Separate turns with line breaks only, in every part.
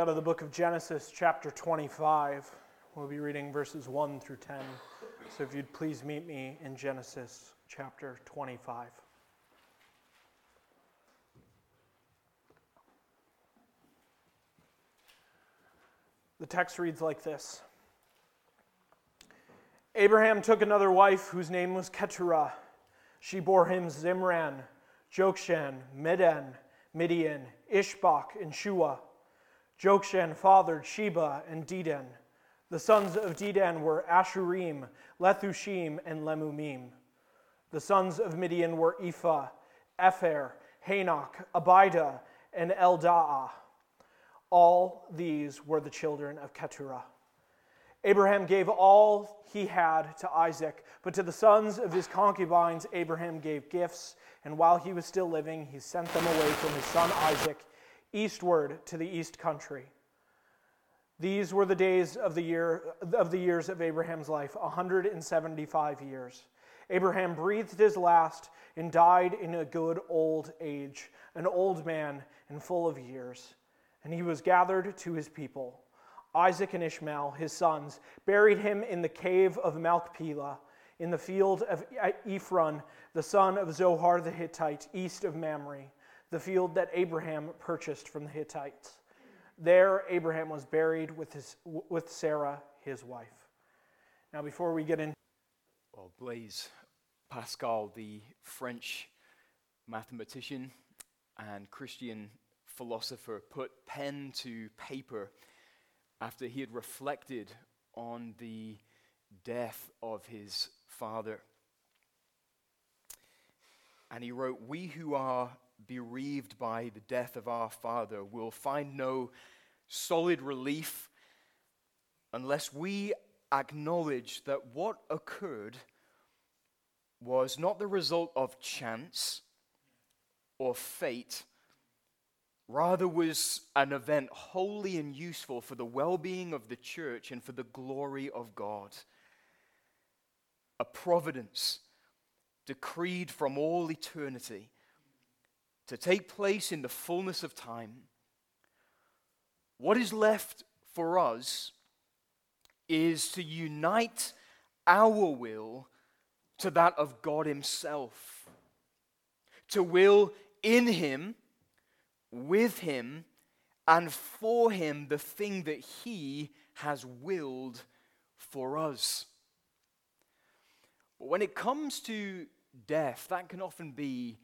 Out of the book of Genesis, chapter 25, we'll be reading verses 1 through 10. So if you'd please meet me in Genesis chapter 25. The text reads like this Abraham took another wife whose name was Keturah. She bore him Zimran, Jokshan, Medan, Midian, Ishbak, and Shua. Jokshan fathered Sheba and Dedan. The sons of Dedan were Asshurim, Letushim, and Leummim. The sons of Midian were Ephah, Epher, Hanoch, Abida, and Eldaah. All these were the children of Keturah. Abraham gave all he had to Isaac, but to the sons of his concubines, Abraham gave gifts, and while he was still living, he sent them away from his son Isaac eastward to the east country. These were the days of the, year, of the years of Abraham's life, 175 years. Abraham breathed his last and died in a good old age, an old man and full of years. And he was gathered to his people. Isaac and Ishmael, his sons, buried him in the cave of Machpelah, in the field of Ephron, the son of Zohar the Hittite, east of Mamre the field that Abraham purchased from the Hittites. There, Abraham was buried with, his, with Sarah, his wife. Now, before we get in.
Well, Blaise Pascal, the French mathematician and Christian philosopher, put pen to paper after he had reflected on the death of his father. And he wrote, We who are bereaved by the death of our father will find no solid relief unless we acknowledge that what occurred was not the result of chance or fate, rather was an event holy and useful for the well being of the church and for the glory of God. A providence decreed from all eternity to take place in the fullness of time. What is left for us is to unite our will to that of God Himself, to will in Him, with Him, and for Him the thing that He has willed for us. But when it comes to death, that can often be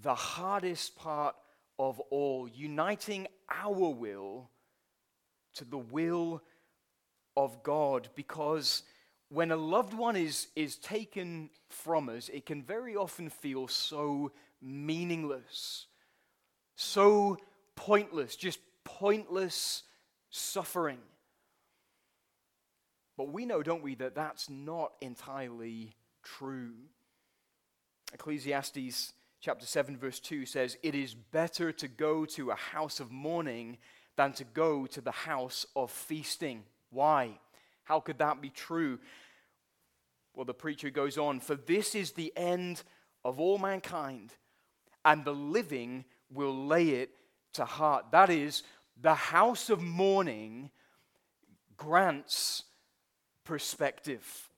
the hardest part of all, uniting our will to the will of God. Because when a loved one is, is taken from us, it can very often feel so meaningless, so pointless, just pointless suffering. But we know, don't we, that that's not entirely true. Ecclesiastes chapter 7, verse 2 says, It is better to go to a house of mourning than to go to the house of feasting. Why? How could that be true? Well, the preacher goes on, For this is the end of all mankind, and the living will lay it to heart. That is, the house of mourning grants perspective.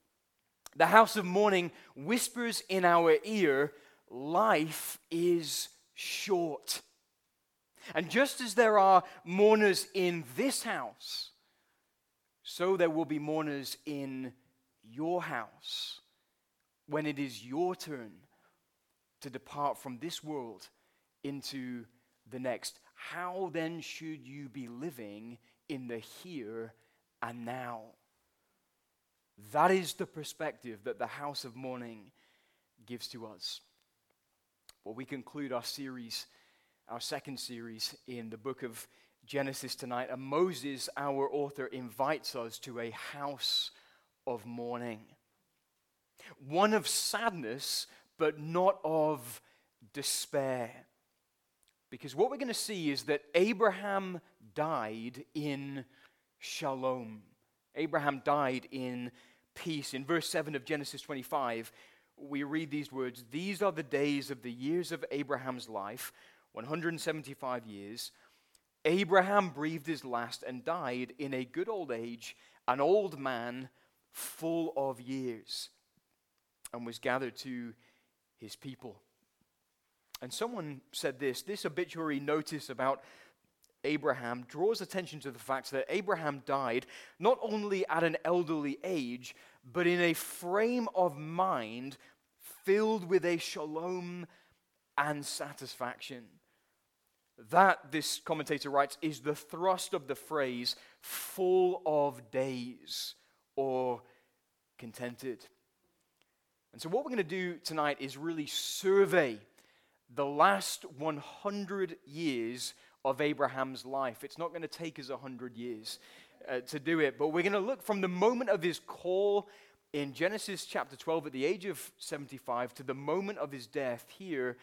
The house of mourning whispers in our ear life is short. And just as there are mourners in this house, so there will be mourners in your house when it is your turn to depart from this world into the next. How then should you be living in the here and now? That is the perspective that the house of mourning gives to us. Well, we conclude our series, our second series in the book of Genesis tonight. And Moses, our author, invites us to a house of mourning. One of sadness, but not of despair. Because what we're going to see is that Abraham died in shalom. Abraham died in peace. In verse 7 of Genesis 25, we read these words These are the days of the years of Abraham's life, 175 years. Abraham breathed his last and died in a good old age, an old man full of years, and was gathered to his people. And someone said this this obituary notice about Abraham draws attention to the fact that Abraham died not only at an elderly age, but in a frame of mind filled with a shalom and satisfaction. That, this commentator writes, is the thrust of the phrase full of days or contented. And so, what we're going to do tonight is really survey the last 100 years of Abraham's life. It's not going to take us 100 years uh, to do it, but we're going to look from the moment of his call in Genesis chapter 12 at the age of 75 to the moment of his death here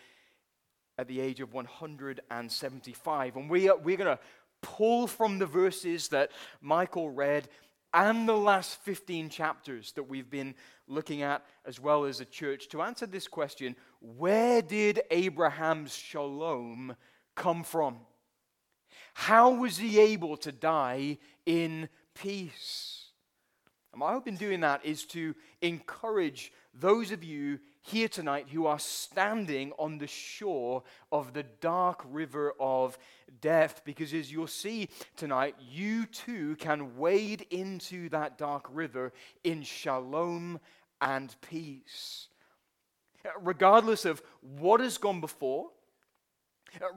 at the age of 175. And we are, we're going to pull from the verses that Michael read and the last 15 chapters that we've been looking at as well as a church to answer this question where did Abraham's shalom come from? How was he able to die in peace? And my hope in doing that is to encourage those of you here tonight who are standing on the shore of the dark river of death. Because as you'll see tonight, you too can wade into that dark river in shalom and peace. Regardless of what has gone before,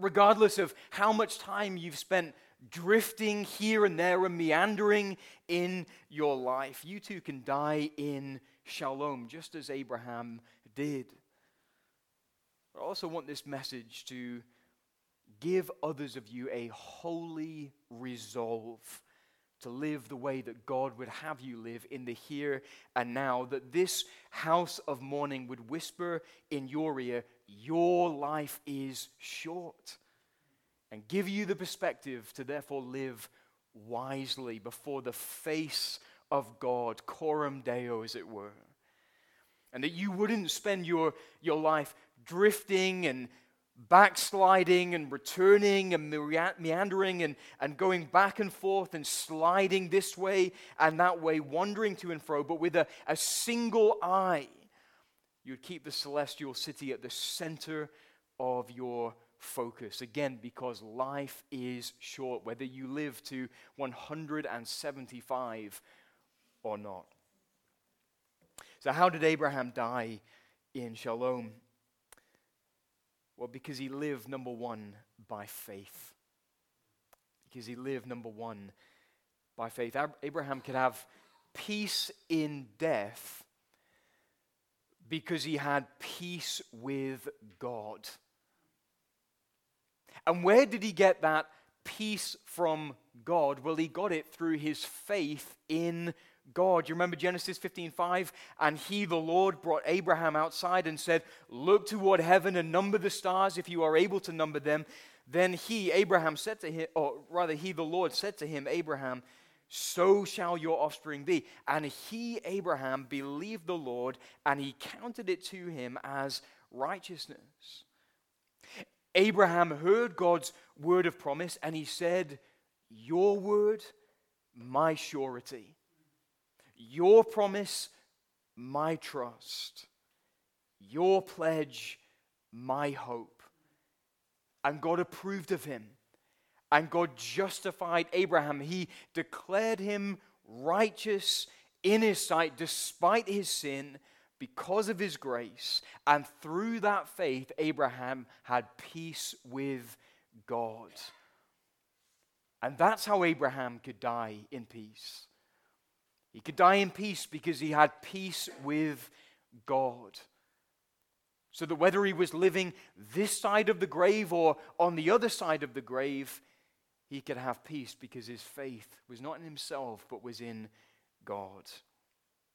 regardless of how much time you've spent drifting here and there and meandering in your life, you too can die in shalom, just as Abraham did. I also want this message to give others of you a holy resolve to live the way that God would have you live in the here and now, that this house of mourning would whisper in your ear, Your life is short, and give you the perspective to therefore live wisely before the face of God, coram deo, as it were. And that you wouldn't spend your, your life drifting and backsliding and returning and meandering and, and going back and forth and sliding this way and that way, wandering to and fro, but with a, a single eye. You'd keep the celestial city at the center of your focus. Again, because life is short, whether you live to 175 or not. So, how did Abraham die in Shalom? Well, because he lived, number one, by faith. Because he lived, number one, by faith. Abraham could have peace in death because he had peace with God. And where did he get that peace from God? Well, he got it through his faith in God. You remember Genesis 15:5? And he, the Lord, brought Abraham outside and said, Look toward heaven and number the stars if you are able to number them. Then he, Abraham, said to him, or rather, he, the Lord, said to him, Abraham, so shall your offspring be. And he, Abraham, believed the Lord, and he counted it to him as righteousness. Abraham heard God's word of promise, and he said, Your word, my surety. Your promise, my trust. Your pledge, my hope. And God approved of him. And God justified Abraham. He declared him righteous in his sight despite his sin because of his grace. And through that faith, Abraham had peace with God. And that's how Abraham could die in peace. He could die in peace because he had peace with God. So that whether he was living this side of the grave or on the other side of the grave, he could have peace because his faith was not in himself, but was in God.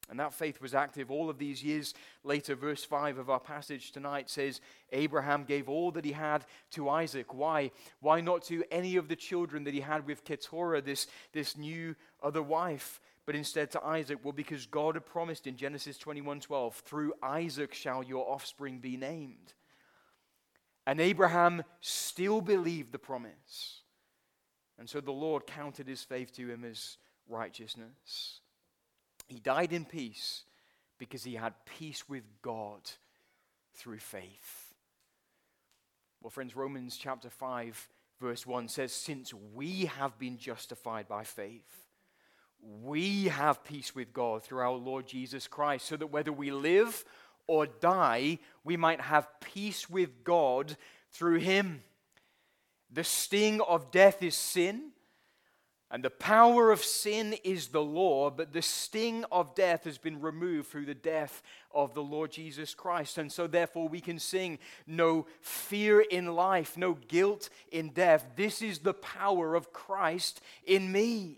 And that faith was active all of these years later. Verse 5 of our passage tonight says Abraham gave all that he had to Isaac. Why? Why not to any of the children that he had with Keturah, this, this new other wife? but instead to Isaac? Well, because God had promised in Genesis 21:12, through Isaac shall your offspring be named. And Abraham still believed the promise. And so the Lord counted his faith to him as righteousness. He died in peace because he had peace with God through faith. Well, friends, Romans chapter 5, verse 1 says, Since we have been justified by faith, we have peace with God through our Lord Jesus Christ, so that whether we live or die, we might have peace with God through him. The sting of death is sin, and the power of sin is the law, but the sting of death has been removed through the death of the Lord Jesus Christ. And so, therefore, we can sing no fear in life, no guilt in death. This is the power of Christ in me.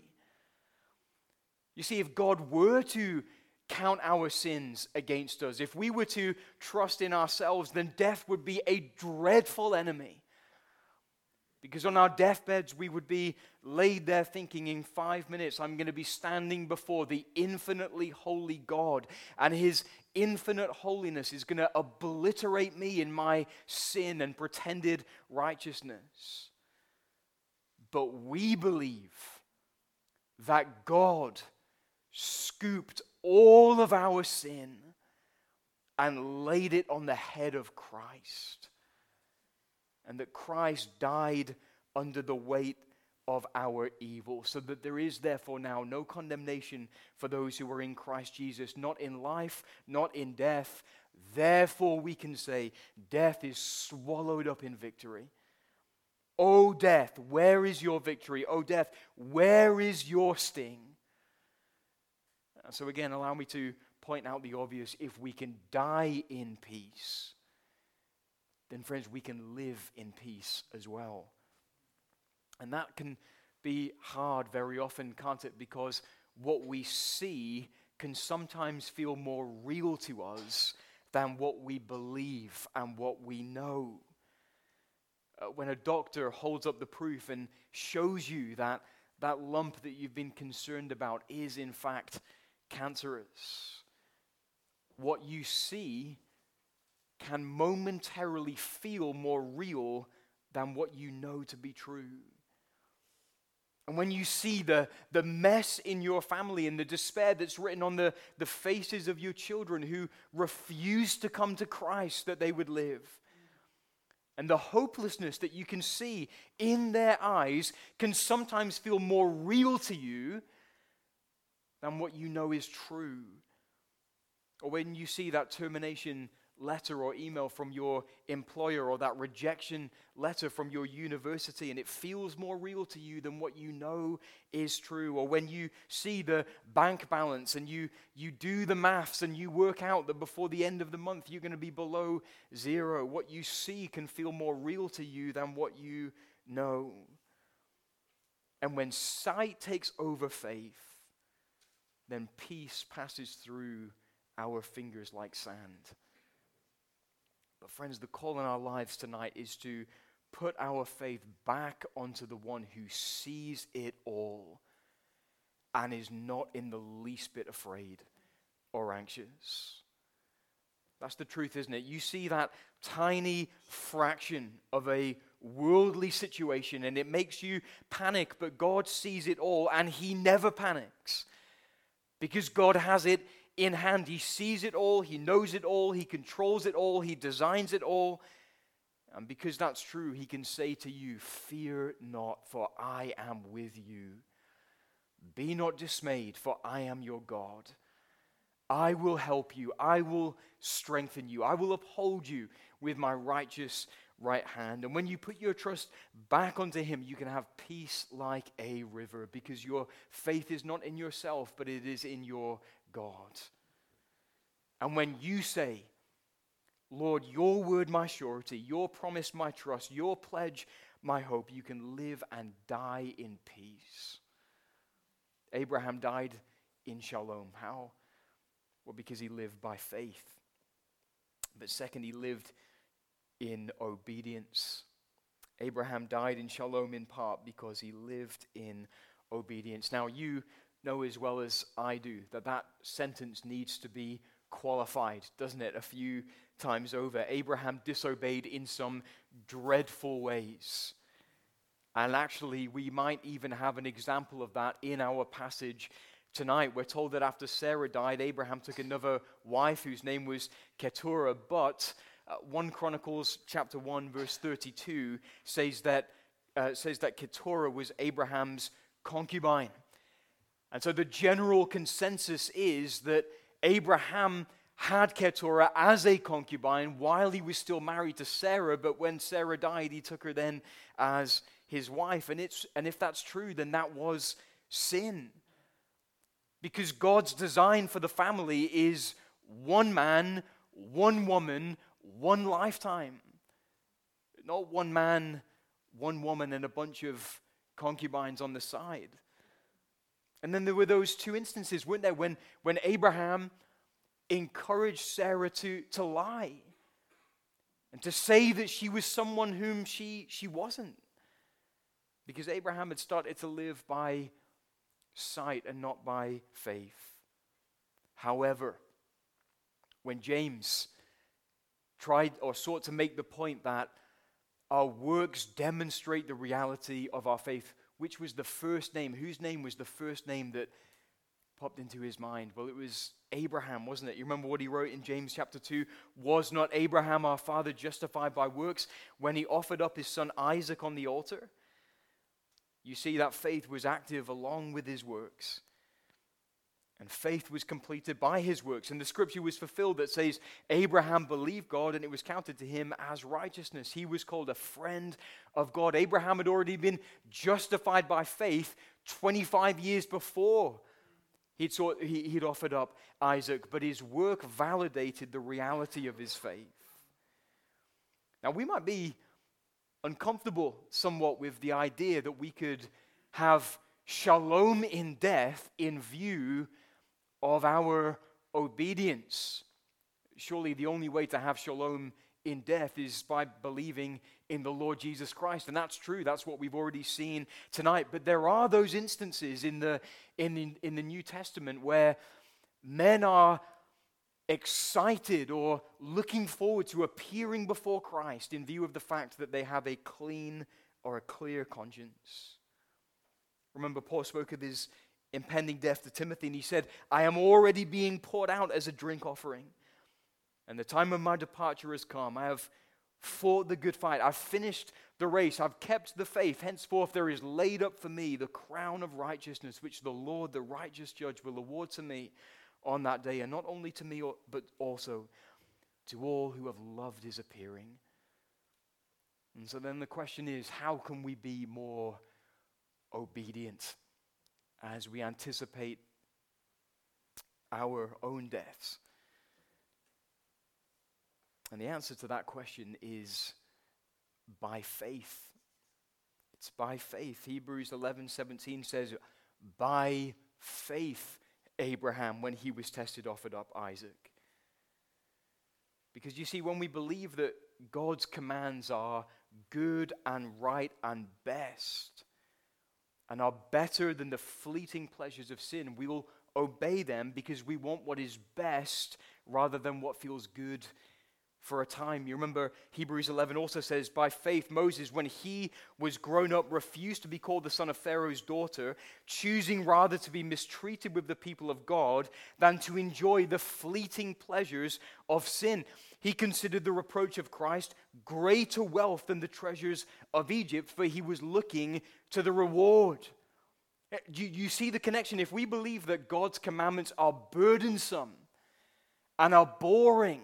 You see, if God were to count our sins against us, if we were to trust in ourselves, then death would be a dreadful enemy. Because on our deathbeds, we would be laid there thinking, in five minutes, I'm going to be standing before the infinitely holy God, and His infinite holiness is going to obliterate me in my sin and pretended righteousness. But we believe that God scooped all of our sin and laid it on the head of Christ and that Christ died under the weight of our evil, so that there is therefore now no condemnation for those who are in Christ Jesus, not in life, not in death. Therefore, we can say, Death is swallowed up in victory. O death, where is your victory? O death, where is your sting? So, again, allow me to point out the obvious. If we can die in peace, then, friends, we can live in peace as well. And that can be hard very often, can't it? Because what we see can sometimes feel more real to us than what we believe and what we know. Uh, when a doctor holds up the proof and shows you that that lump that you've been concerned about is, in fact, cancerous, what you see can momentarily feel more real than what you know to be true. And when you see the, the mess in your family and the despair that's written on the, the faces of your children who refuse to come to Christ that they would live, and the hopelessness that you can see in their eyes can sometimes feel more real to you than what you know is true. Or when you see that termination letter or email from your employer or that rejection letter from your university and it feels more real to you than what you know is true. Or when you see the bank balance and you you do the maths and you work out that before the end of the month you're going to be below zero what you see can feel more real to you than what you know. And when sight takes over faith then peace passes through our fingers like sand friends, the call in our lives tonight is to put our faith back onto the one who sees it all and is not in the least bit afraid or anxious. That's the truth, isn't it? You see that tiny fraction of a worldly situation and it makes you panic, but God sees it all and He never panics because God has it in hand. He sees it all, He knows it all, He controls it all, He designs it all. And because that's true, He can say to you, Fear not, for I am with you. Be not dismayed, for I am your God. I will help you. I will strengthen you. I will uphold you with my righteous right hand. And when you put your trust back onto Him, you can have peace like a river because your faith is not in yourself, but it is in your God. And when you say, Lord, your word my surety, your promise my trust, your pledge my hope, you can live and die in peace. Abraham died in shalom. How? Well, because he lived by faith. But second, he lived in obedience. Abraham died in shalom in part because he lived in obedience. Now, you know as well as I do that that sentence needs to be qualified, doesn't it? A few times over. Abraham disobeyed in some dreadful ways. And actually, we might even have an example of that in our passage tonight. We're told that after Sarah died, Abraham took another wife whose name was Keturah. But uh, 1 Chronicles chapter 1, verse 32 says that, uh, says that Keturah was Abraham's concubine. And so the general consensus is that Abraham had Keturah as a concubine while he was still married to Sarah, but when Sarah died, he took her then as his wife. And, it's, and if that's true, then that was sin. Because God's design for the family is one man, one woman, one lifetime. Not one man, one woman, and a bunch of concubines on the side. And then there were those two instances, weren't there, when, when Abraham encouraged Sarah to, to lie and to say that she was someone whom she, she wasn't. Because Abraham had started to live by sight and not by faith. However, when James tried or sought to make the point that our works demonstrate the reality of our faith, which was the first name, whose name was the first name that popped into his mind? Well, it was Abraham, wasn't it? You remember what he wrote in James chapter 2? Was not Abraham our father justified by works when he offered up his son Isaac on the altar? You see, that faith was active along with his works. And faith was completed by his works. And the scripture was fulfilled that says, Abraham believed God and it was counted to him as righteousness. He was called a friend of God. Abraham had already been justified by faith 25 years before he'd, sought, he, he'd offered up Isaac, but his work validated the reality of his faith. Now, we might be uncomfortable somewhat with the idea that we could have shalom in death in view of our obedience. Surely the only way to have shalom in death is by believing in the Lord Jesus Christ. And that's true. That's what we've already seen tonight. But there are those instances in the, in the, in the New Testament where men are excited or looking forward to appearing before Christ in view of the fact that they have a clean or a clear conscience. Remember, Paul spoke of his impending death to Timothy, and he said, I am already being poured out as a drink offering, and the time of my departure has come. I have fought the good fight, I've finished the race, I've kept the faith. Henceforth, there is laid up for me the crown of righteousness, which the Lord, the righteous judge, will award to me on that day, and not only to me, but also to all who have loved his appearing. And so then the question is how can we be more obedient as we anticipate our own deaths? And the answer to that question is by faith. It's by faith. Hebrews 11 17 says, By faith Abraham, when he was tested, offered up Isaac. Because you see, when we believe that God's commands are good and right and best, and are better than the fleeting pleasures of sin, we will obey them because we want what is best rather than what feels good for a time. You remember Hebrews 11 also says, By faith, Moses, when he was grown up, refused to be called the son of Pharaoh's daughter, choosing rather to be mistreated with the people of God than to enjoy the fleeting pleasures of sin. He considered the reproach of Christ greater wealth than the treasures of Egypt, for he was looking to the reward. Eh, you, you see the connection? If we believe that God's commandments are burdensome and are boring,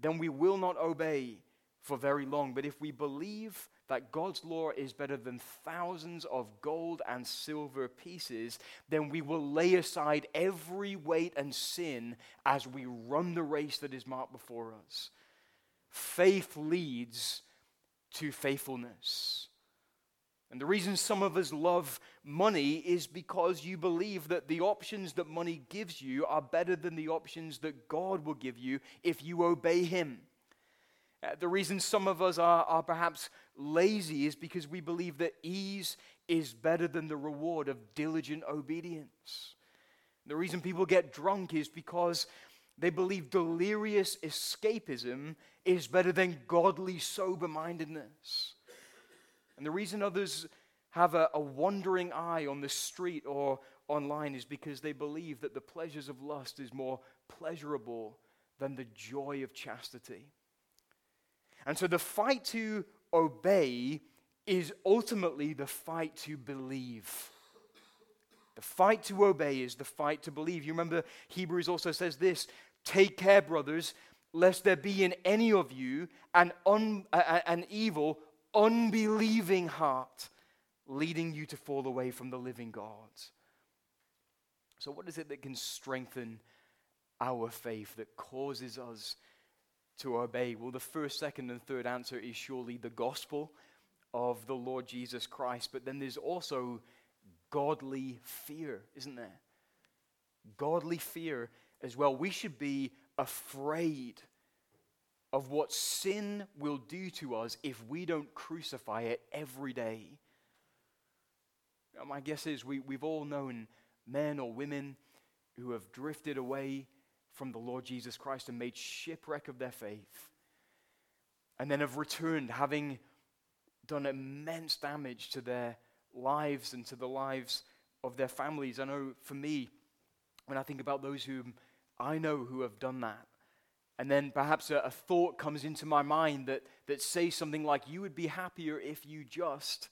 then we will not obey for very long. But if we believe that God's law is better than thousands of gold and silver pieces, then we will lay aside every weight and sin as we run the race that is marked before us. Faith leads to faithfulness. And the reason some of us love money is because you believe that the options that money gives you are better than the options that God will give you if you obey Him. Uh, the reason some of us are, are perhaps lazy is because we believe that ease is better than the reward of diligent obedience. The reason people get drunk is because they believe delirious escapism is better than godly sober mindedness. And the reason others have a, a wandering eye on the street or online is because they believe that the pleasures of lust is more pleasurable than the joy of chastity. And so the fight to obey is ultimately the fight to believe. The fight to obey is the fight to believe. You remember Hebrews also says this Take care, brothers, lest there be in any of you an, un, an evil, unbelieving heart leading you to fall away from the living God. So, what is it that can strengthen our faith, that causes us to obey? Well, the first, second, and third answer is surely the gospel of the Lord Jesus Christ. But then there's also godly fear, isn't there? Godly fear as well. We should be afraid of what sin will do to us if we don't crucify it every day. My guess is we, we've all known men or women who have drifted away from the Lord Jesus Christ and made shipwreck of their faith, and then have returned having done immense damage to their lives and to the lives of their families. I know for me, when I think about those whom I know who have done that, and then perhaps a, a, thought comes into my mind that, that says something like, You would be happier if you just.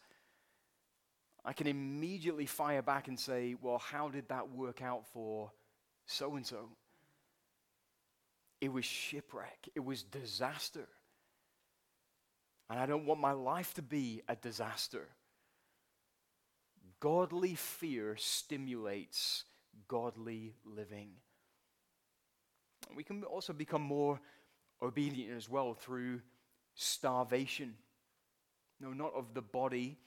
I can immediately fire back and say, Well, how did that work out for so and so? It was shipwreck, it was disaster. And I don't want my life to be a disaster. Godly fear stimulates godly living. We can also become more obedient as well through starvation. No, not of the body,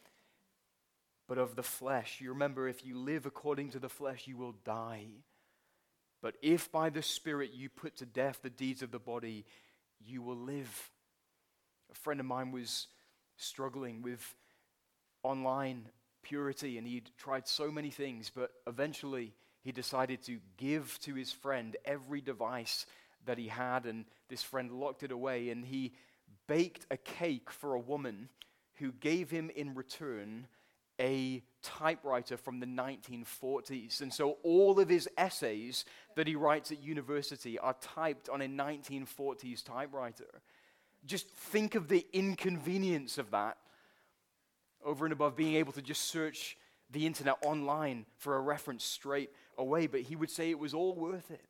but of the flesh. You remember, if you live according to the flesh, you will die. But if by the Spirit you put to death the deeds of the body, you will live. A friend of mine was struggling with online purity, and he'd tried so many things, but eventually he decided to give to his friend every device that he had, and this friend locked it away, and he baked a cake for a woman who gave him in return a typewriter from the 1940s. And so all of his essays that he writes at university are typed on a 1940s typewriter. Just think of the inconvenience of that over and above being able to just search the internet online for a reference straight away, but he would say it was all worth it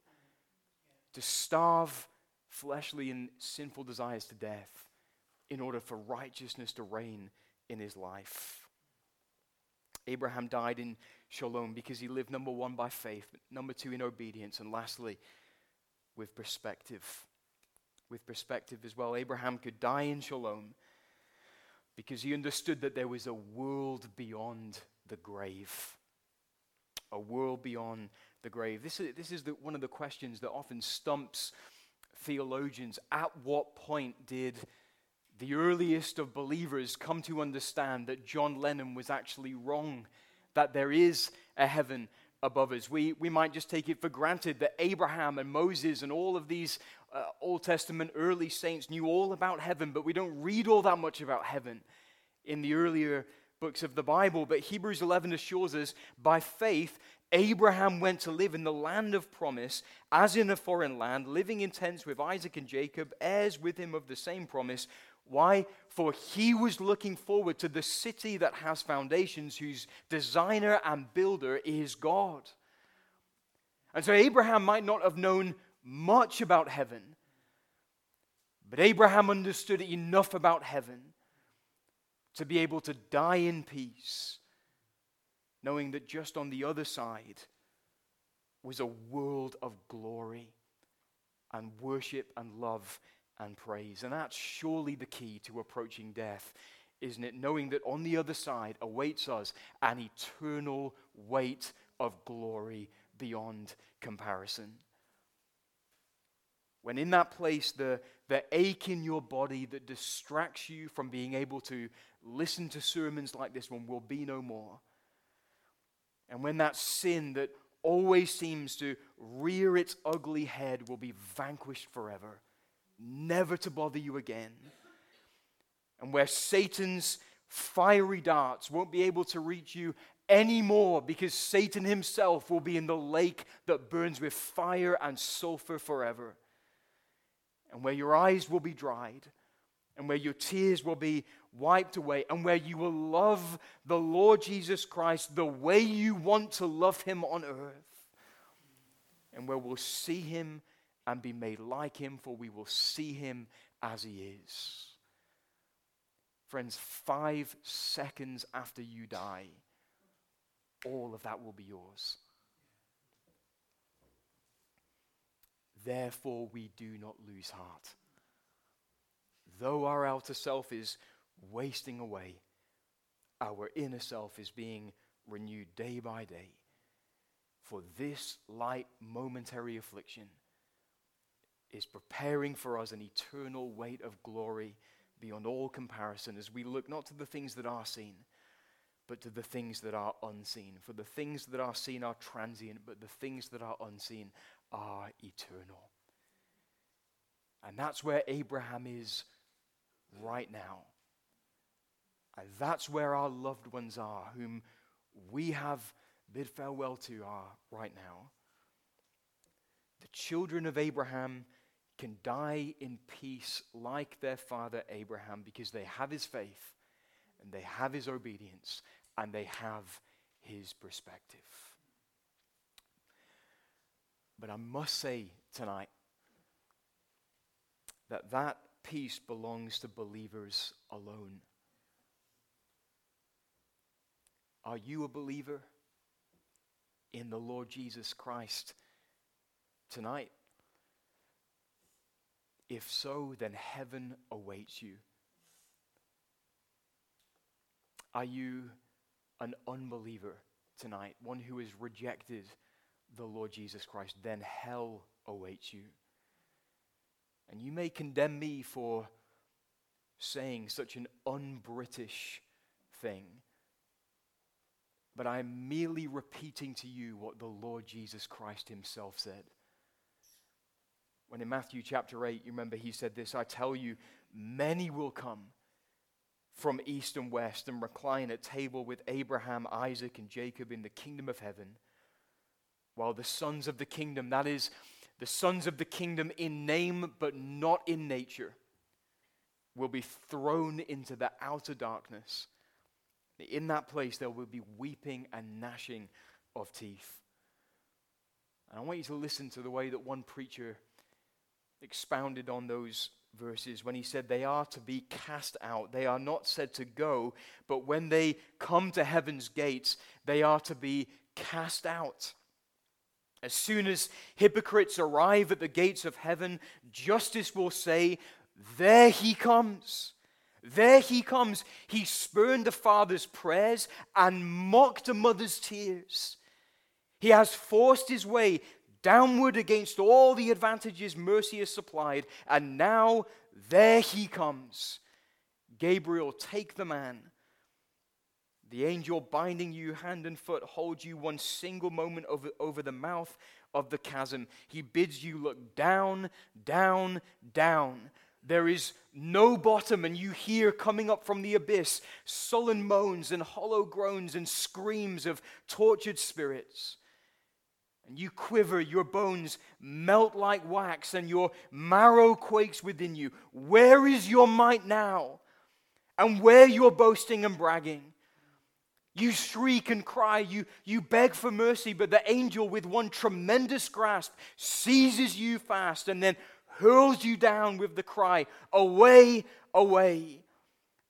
to starve fleshly and sinful desires to death in order for righteousness to reign in his life. Abraham died in shalom because he lived, number one, by faith, number two, in obedience, and lastly, with perspective. With perspective as well. Abraham could die in shalom because he understood that there was a world beyond the grave a world beyond the grave. This is, this is the, one of the questions that often stumps theologians. At what point did the earliest of believers come to understand that John Lennon was actually wrong, that there is a heaven above us? We, we might just take it for granted that Abraham and Moses and all of these uh, Old Testament early saints knew all about heaven, but we don't read all that much about heaven in the earlier books of the Bible, but Hebrews 11 assures us by faith, Abraham went to live in the land of promise, as in a foreign land, living in tents with Isaac and Jacob, heirs with him of the same promise. Why? For he was looking forward to the city that has foundations, whose designer and builder is God. And so Abraham might not have known much about heaven, but Abraham understood enough about heaven to be able to die in peace, knowing that just on the other side was a world of glory and worship and love and praise. And that's surely the key to approaching death, isn't it? Knowing that on the other side awaits us an eternal weight of glory beyond comparison. When in that place, the, the ache in your body that distracts you from being able to listen to sermons like this one will be no more. And when that sin that always seems to rear its ugly head will be vanquished forever, never to bother you again. And where Satan's fiery darts won't be able to reach you anymore because Satan himself will be in the lake that burns with fire and sulfur forever. And where your eyes will be dried, and where your tears will be wiped away, and where you will love the Lord Jesus Christ the way you want to love him on earth, and where we'll see him and be made like him, for we will see him as he is. Friends, five seconds after you die, all of that will be yours. Therefore, we do not lose heart. Though our outer self is wasting away, our inner self is being renewed day by day. For this light momentary affliction is preparing for us an eternal weight of glory beyond all comparison as we look not to the things that are seen, but to the things that are unseen. For the things that are seen are transient, but the things that are unseen are eternal. And that's where Abraham is right now. And that's where our loved ones are, whom we have bid farewell to are right now. The children of Abraham can die in peace like their father Abraham because they have his faith and they have his obedience and they have his perspective. But I must say tonight that that peace belongs to believers alone. Are you a believer in the Lord Jesus Christ tonight? If so, then heaven awaits you. Are you an unbeliever tonight, one who has rejected the Lord Jesus Christ? Then hell awaits you. And you may condemn me for saying such an un British thing, but I'm merely repeating to you what the Lord Jesus Christ himself said. When in Matthew chapter 8, you remember he said this I tell you, many will come from east and west and recline at table with Abraham, Isaac, and Jacob in the kingdom of heaven, while the sons of the kingdom, that is, the sons of the kingdom in name but not in nature, will be thrown into the outer darkness. In that place, there will be weeping and gnashing of teeth. And I want you to listen to the way that one preacher expounded on those verses when he said they are to be cast out. They are not said to go, but when they come to heaven's gates, they are to be cast out. As soon as hypocrites arrive at the gates of heaven, justice will say, There he comes. There he comes. He spurned the father's prayers and mocked a mother's tears. He has forced his way downward against all the advantages mercy has supplied, and now there he comes. Gabriel, take the man. The angel binding you hand and foot holds you one single moment over, over the mouth of the chasm. He bids you look down, down, down. There is no bottom, and you hear coming up from the abyss sullen moans and hollow groans and screams of tortured spirits. And you quiver, your bones melt like wax, and your marrow quakes within you. Where is your might now? And where your boasting and bragging? You shriek and cry, you, you beg for mercy, but the angel, with one tremendous grasp, seizes you fast and then hurls you down with the cry, Away, away.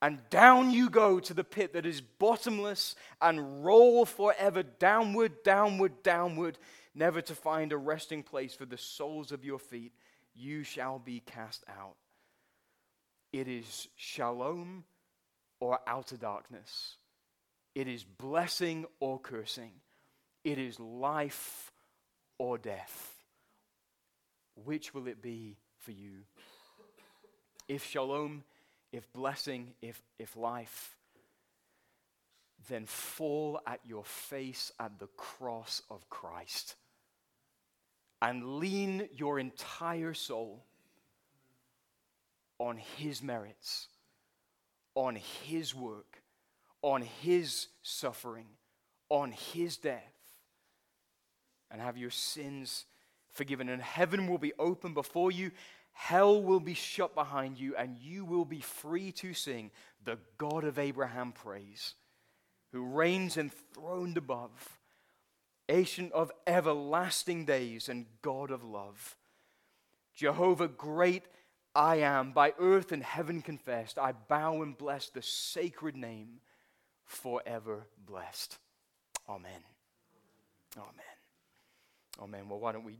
And down you go to the pit that is bottomless and roll forever downward, downward, downward never to find a resting place for the soles of your feet, you shall be cast out. It is shalom or outer darkness. It is blessing or cursing. It is life or death. Which will it be for you? If shalom, if blessing, if, if life, then fall at your face at the cross of Christ and lean your entire soul on His merits, on His work, on his suffering, on his death, and have your sins forgiven. And heaven will be open before you, hell will be shut behind you, and you will be free to sing the God of Abraham praise, who reigns enthroned above, ancient of everlasting days, and God of love. Jehovah, great I am, by earth and heaven confessed, I bow and bless the sacred name, forever blessed. Amen. Amen. Amen. Well, why don't we